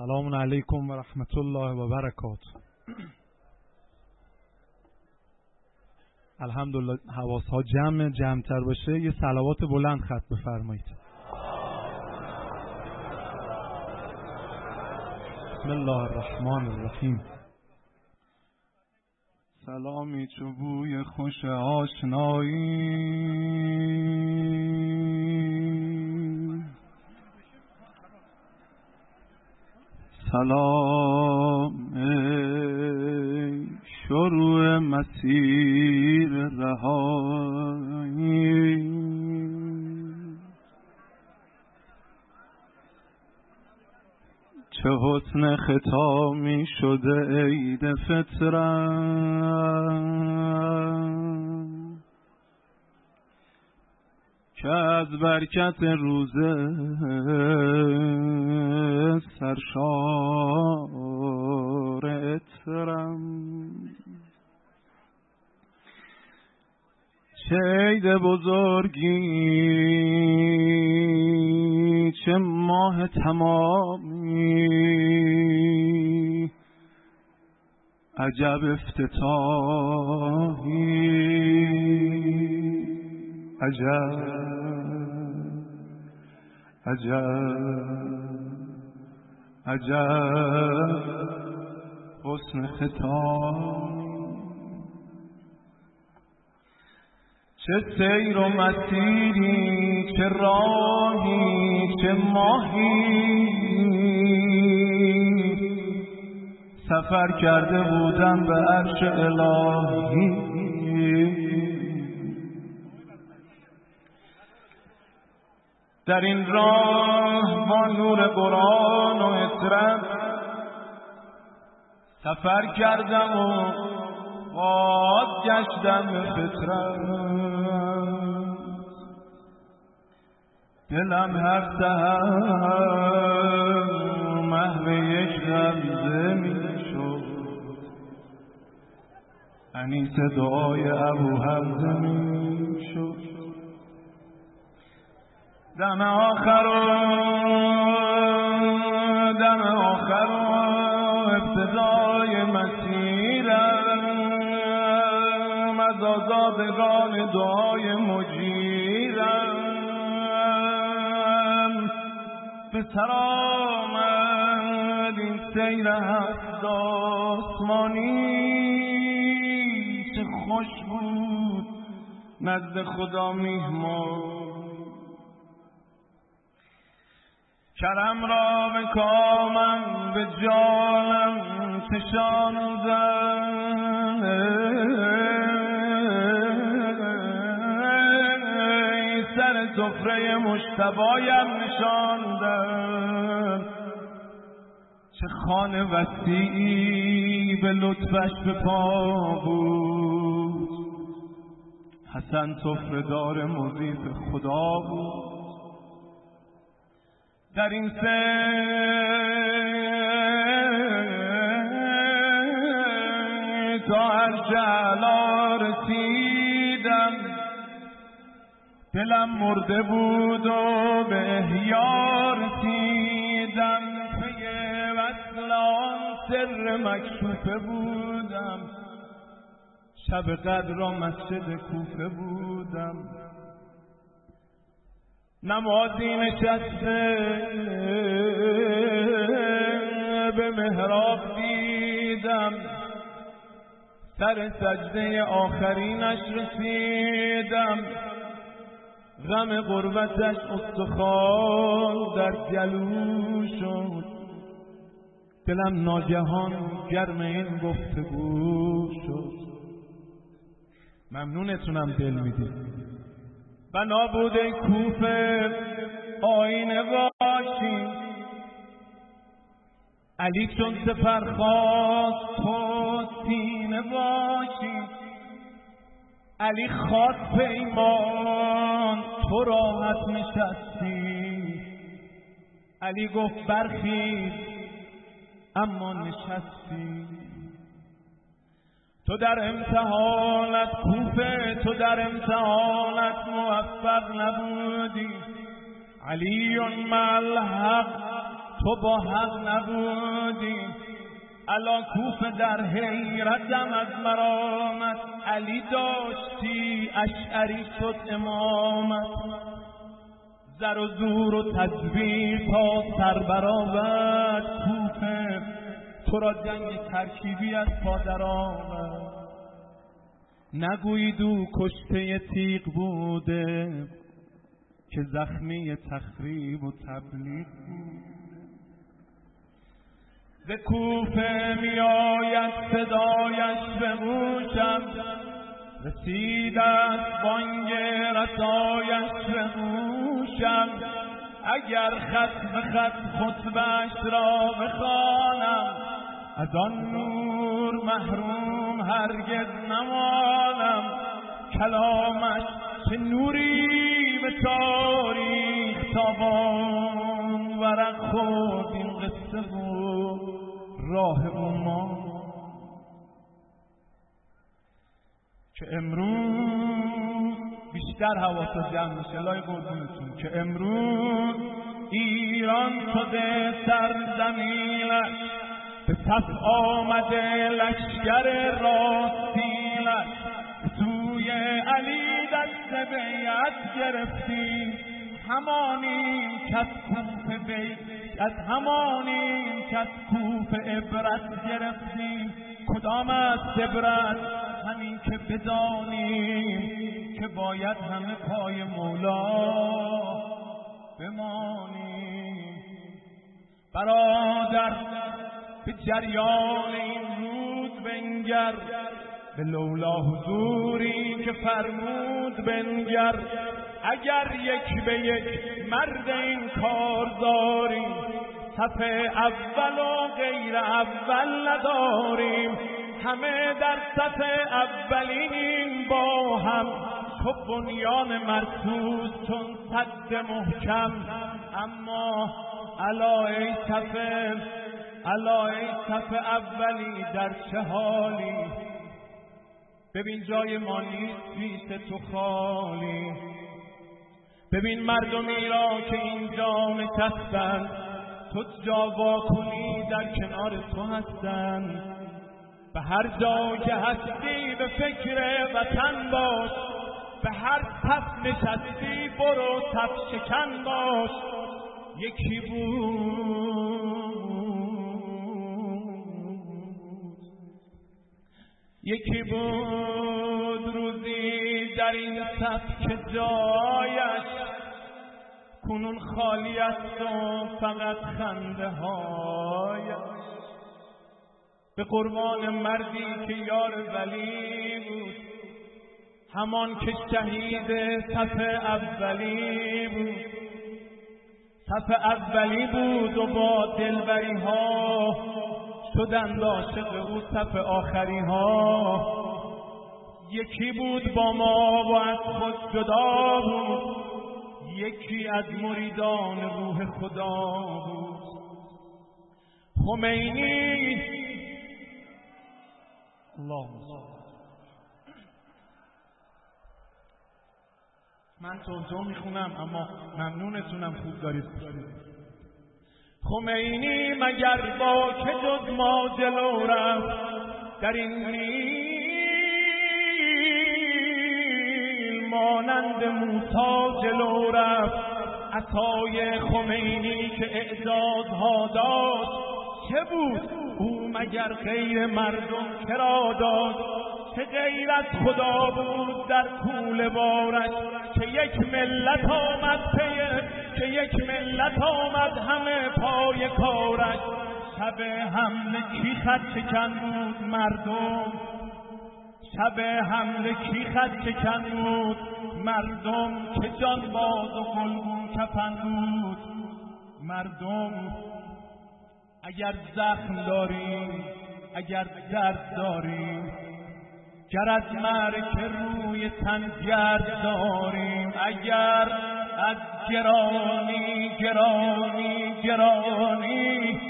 سلام علیکم و رحمت الله و برکات الحمدلله حواس ها جمع جمعتر باشه. یه سلوات بلند خط بفرمایید. بسم الله الرحمن الرحیم. سلامی چو بوی خوش آشنایی. سلام. شروع مسیر رهایی. چه حسن ختامی شده عید فطرت؟ که از برکت روزه سرشار اترم چه عید بزرگی چه ماه تمامی. عجب افتتاحی. عجب عجب عجب. حسن ختام چه سیر و مسیری چه راهی چه ماهی. سفر کرده بودم به عرش الهی. در این راه با نور قرآن و اطرت سفر کردم و باز گشتم به فطرت. دلم هر سهر محو یک غمزه می شد. انیس دعای ابو حمزه می دم آخر و دم آخر و ابتدای مسیرم از آزادگان دعای مجیرم. به سر آمد این سیر هفت آسمانی چه خوش بود نزد خدا میهمان کرم را به کامم به جانم فشاندن سر سفره مشتبایم نشاندن چه خانه وسیعی به لطفش به پا بود. حسن سفره دار مضیف خدا بود. در این سه تا رسیدم. دلم مرده بود و به احیا رسیدم. پی وصل آن سر مکشوفه بودم. شب قدر و مسجد کوفه بودم. نمازی نشسته به محراب دیدم. سر سجده آخرینش رسیدم. غم غربتش استخوان در گلو شد. دلم ناگهان گرم این گفتگو شد. ممنونتونم دل می‌دید و نابود کوفه آینه باشی. علی چون سفر خواست تو سینه باشی. علی خواست پیمان تو راحت نشستی. علی گفت برخیز اما نشستی. تو در امتحانت کوفه تو در امتحانت موفق نبودی. علی مع الحق تو با حق نبودی. علا کوفه در حیرتم از مرامت. علی داشتی اشعری شد امامت. زر و زور و تدبیر تا سر برآورد. تو را جنگ ترکیبی از پادر آورد نگویید او کشته تیغ بوده که زخمی تخریب و تبلیغ ز کوفه می آید صدایش به گوشم رسید از بانگ رسایش به گوشم اگر خط به خط خطبش را بخوانم از نور محروم هرگز نمانم. کلامش چه نوری به تاریخ تابان ورق خود این قصه بود راه ما که امروز بیشتر حواس جمع میشه لای قربونتون. که امروز ایران شده سرزمینش به صف آمده لشگر راستینش سوی علی دست بیعت گرفتیم. همانیم کس کوف بی از همانیم کس کوف عبرت گرفتیم. کدام است عبرت؟ همین که بدانیم که باید همه پای مولا بمانیم. برادر به جریان این رود بنگر به لولا حضوری که فرمود بنگر. اگر یک به یک مرد این کار داریم صف اول و غیر اول نداریم. همه در صف اولینیم با هم. تو بنیان مرسوز چون صد محکم. اما علا ای صف علا ای صف اولی در چه حالی؟ ببین جای ما نیست پیش تو خالی. ببین مردمی را که اینجا نشستن تو جا کنی در کنار تو هستن. به هر جا که هستی به فکر وطن باش به هر تف نشستی برو تف شکن باش. یکی بود. یکی بود روزی در این که جایش کنون خالی است و فقط خنده هایش. به قربان مردی که یار ولی بود همان که شهید صف اولی بود. صف اولی بود و با دلبری ها شدند عاشق او صف آخری ها یکی بود با ما و از خود جدا بود. یکی از مریدان روح خدا بود. خمینی. من توجه می‌خونم اما ممنونتونم خوب دارید. خمینی مگر با که جز ما جلو رفت؟ در این نیل مانند موسا جلو رفت. عطای خمینی که اعدادها داشت چه بود؟ او مگر غیر مردم کرا داد؟ چه غیر از خدا بود در طول بارش که یک ملت آمد پیه که یک ملت آمد همه پای کارش. شب حمله کی خط چکن بود مردم؟ شب حمله کی خط چکن بود مردم؟ که جان باز و گلگون کفن بود مردم. اگر زخم داریم اگر درد داریم گر از که روی تن گرد داریم اگر از گرانی گرانی گرانی.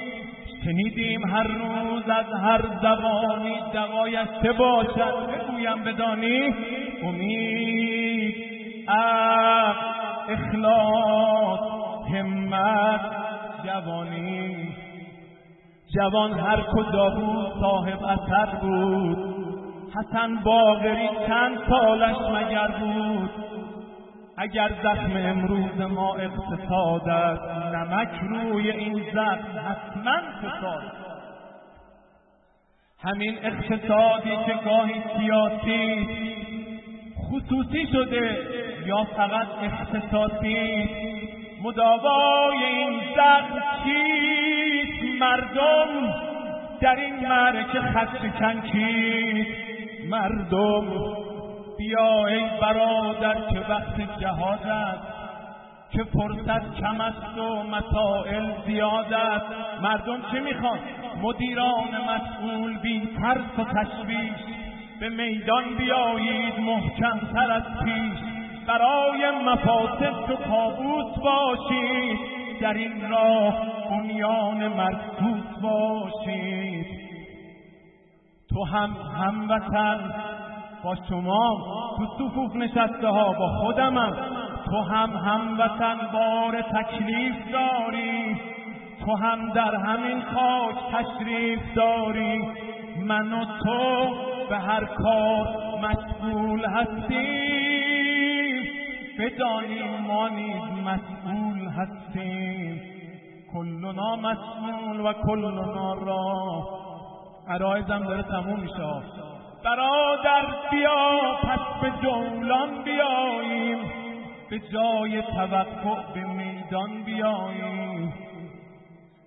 شنیدیم هر روز از هر زبانی دوایش چه باشد بگویم بدانی. امید عقل اخلاص همت جوانی. جوان هر کجا بود صاحب اثر بود. حسن باغری چند سالش مگر بود؟ اگر زخم امروز ما اقتصاد است نمک روی این زخم حتما فساد همین اقتصادی که گاهی سیاسی خصوصی شده یا فقط اقتصادی مداوای این زخم چیست؟ مردم در این معرکه خط کیست مردم بیا ای برادر که وقت جهاد است. که فرصت کم است و مسائل زیاد است. مردم چه می‌خوان؟ مدیران مسئول بی ترس و تشویش. به میدان بیایید تر از پیش. برای مفاسد تو تابوت باشید. در این راه بنیان مرکوت باشید. تو هم هموطن با شما تو صفوف نشسته ها با خودمم. تو هم هموطن بار تکلیف داری. تو هم در همین خاک تشریف داری. من و تو به هر کار مسئول هستیم. بدانیم ما نیز مسئول هستیم. کلنا مسئول و کلنا را. عرایزم داره تموم میشه. برادر بیا پس به جولان بیاییم. به جای توقع به میدان بیاییم.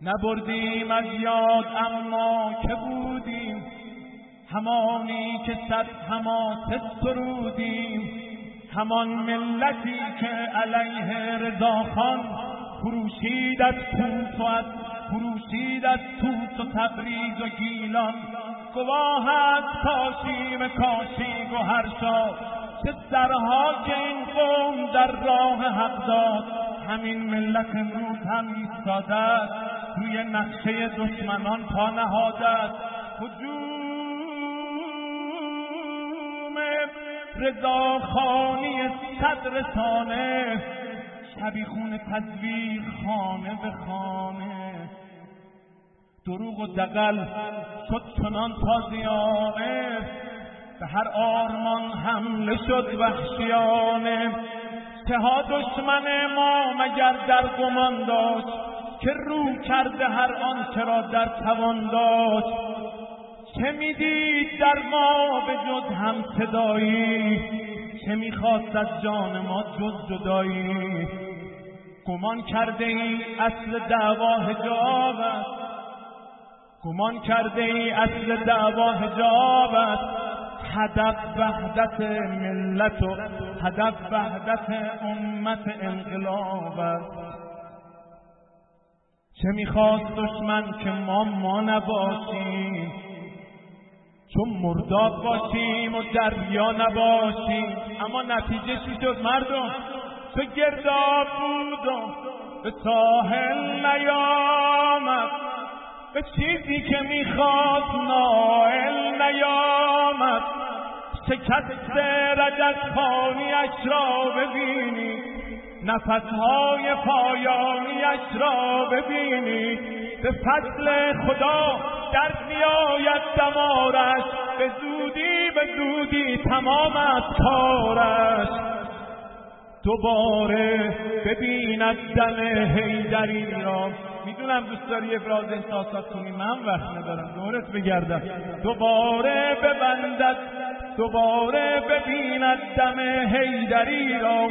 نبردیم از یاد اما که بودیم؟ همانی که صد همات سرودیم. همان ملتی که علیه رضاخان خروشید از توس و از خروشید از توس و تبریز و گیلان. گواه کاشیم کاشی گوهرشا چه سرها که این قوم در راه حق داد همین ملت امروز هم ایستاده روی نقشه دشمنان پا نهاده هجوم رضاخانی صد رسانه شبیخون تزویر خانه به خانه. دروغ و دقل شد چنان تازیانه. به هر آرمان حمله شد وحشیانه. چه ها دشمن ما مگر در گمان داشت که رو کرده هر آنچه را در توان داشت. چه می‌دید در ما به جز هم صدایی؟ چه می‌خواست از جان ما جز جدایی؟ گمان کرده ای اصل دعوا هجاب است گمان کرده ای اصل دعوا هجاب است هدف وحدت ملت و هدف وحدت امت انقلاب است چه می‌خواست دشمن که ما ما نباشیم؟ چون مرداب باشیم و دریا نباشیم. اما نتیجه چی شد مردم؟ چه گرداب بودم به ساحل نیامد. به چیزی که می‌خواست نائل نیامد. شکست رجت خانیش را ببینی. نفسهای پایانیش را ببینی. به فضل خدا در میآید دمارش. به زودی به زودی تمام از کارش دوباره ببیند دم هیدری را. می‌دونم دوست داری ابراز احساسات کنی. من وقت ندارم دورت بگردم. دوباره ببندد. دوباره ببیند دم هیدری را.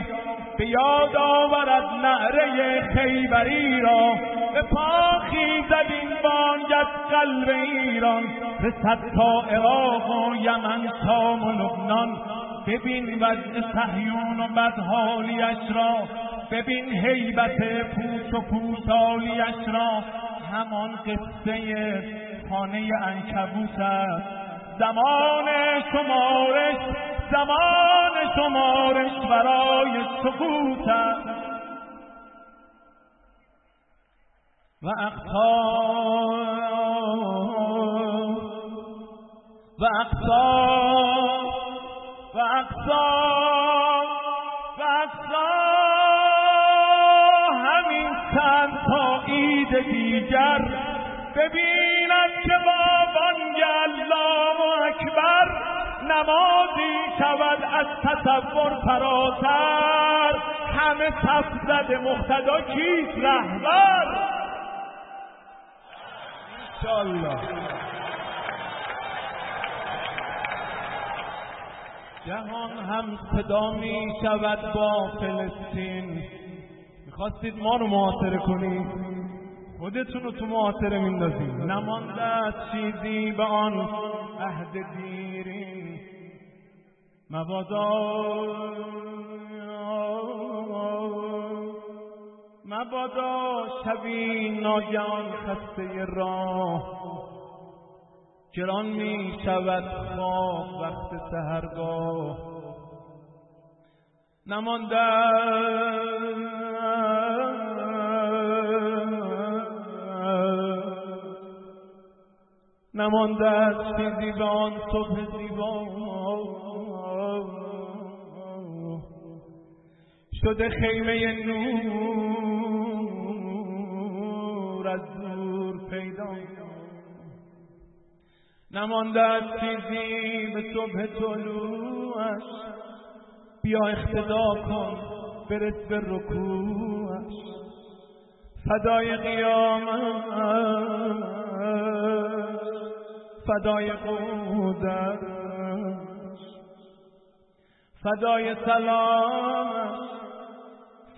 به یاد آورد نعره خیبری را. به پاخی زد این بانگت قلب ایران. رسد تا عراق و یمن شام و لبنان. ببین وضع صهیون و بدحالیش را. ببین حیبت پوس و پوسالیش را همان قصه خانه انکبوت است. زمان شمارش زمان شمارش برای سکوت است. و اقصا و اقصا و اقصا. تصور فراتر. همه صف زده مختدا کیست؟ رهبر. انشالله جهان هم صدا می شود با فلسطین. می‌خواستید ما رو معاصره کنید؟ خودتون رو تو معاصره میندازید. نمانده چیزی به آن عهد دیرین. مبادا. مبادا شبی ناگهان خسته راه. گران می شود خواب وقت سهرگاه نمانده. نمانده چیزی به آن صبح زیبا. شده خیمه نور از دور پیدا. نمانده از چیزی به صبح طلوعش. بیا اختدا کن برس به رکوعش. فدای قیامت فدای قودش فدای سلامش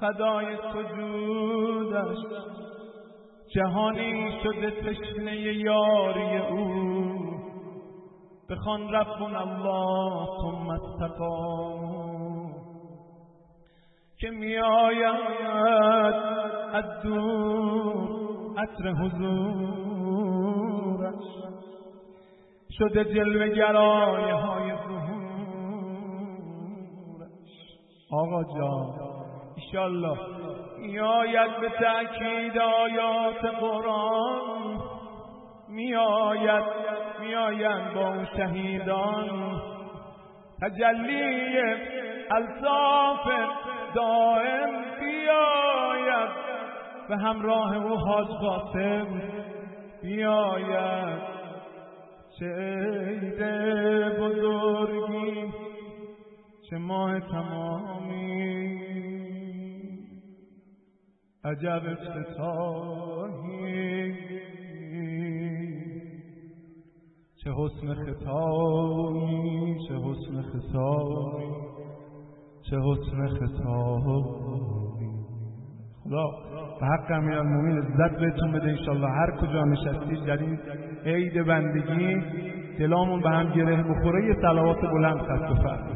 فدای سجودش جهانی شده تشنه یاری او. بخوان ربنا الله ثم استقام که میآید از دور عطر حضورش شده جلوه گرای های ظهورش آقا جان. ایشالله میآید به تأکید آیات قرآن. میآید میآیند با اون شهیدان. تجلی الطاف دائم بیاید به همراه او حاج قاسم. بیاید. چه عید بزرگی. چه ماه تمامی عجب افتتاحی چه حسن ختامی چه حسن ختامی چه حسن ختامی خدا به حق امیرالمومنین عزت بهتون بده انشالله هر کجا نشستید در این عید بندگی دلامون به هم گره بخوره یه صلوات بلند خط بفرمایید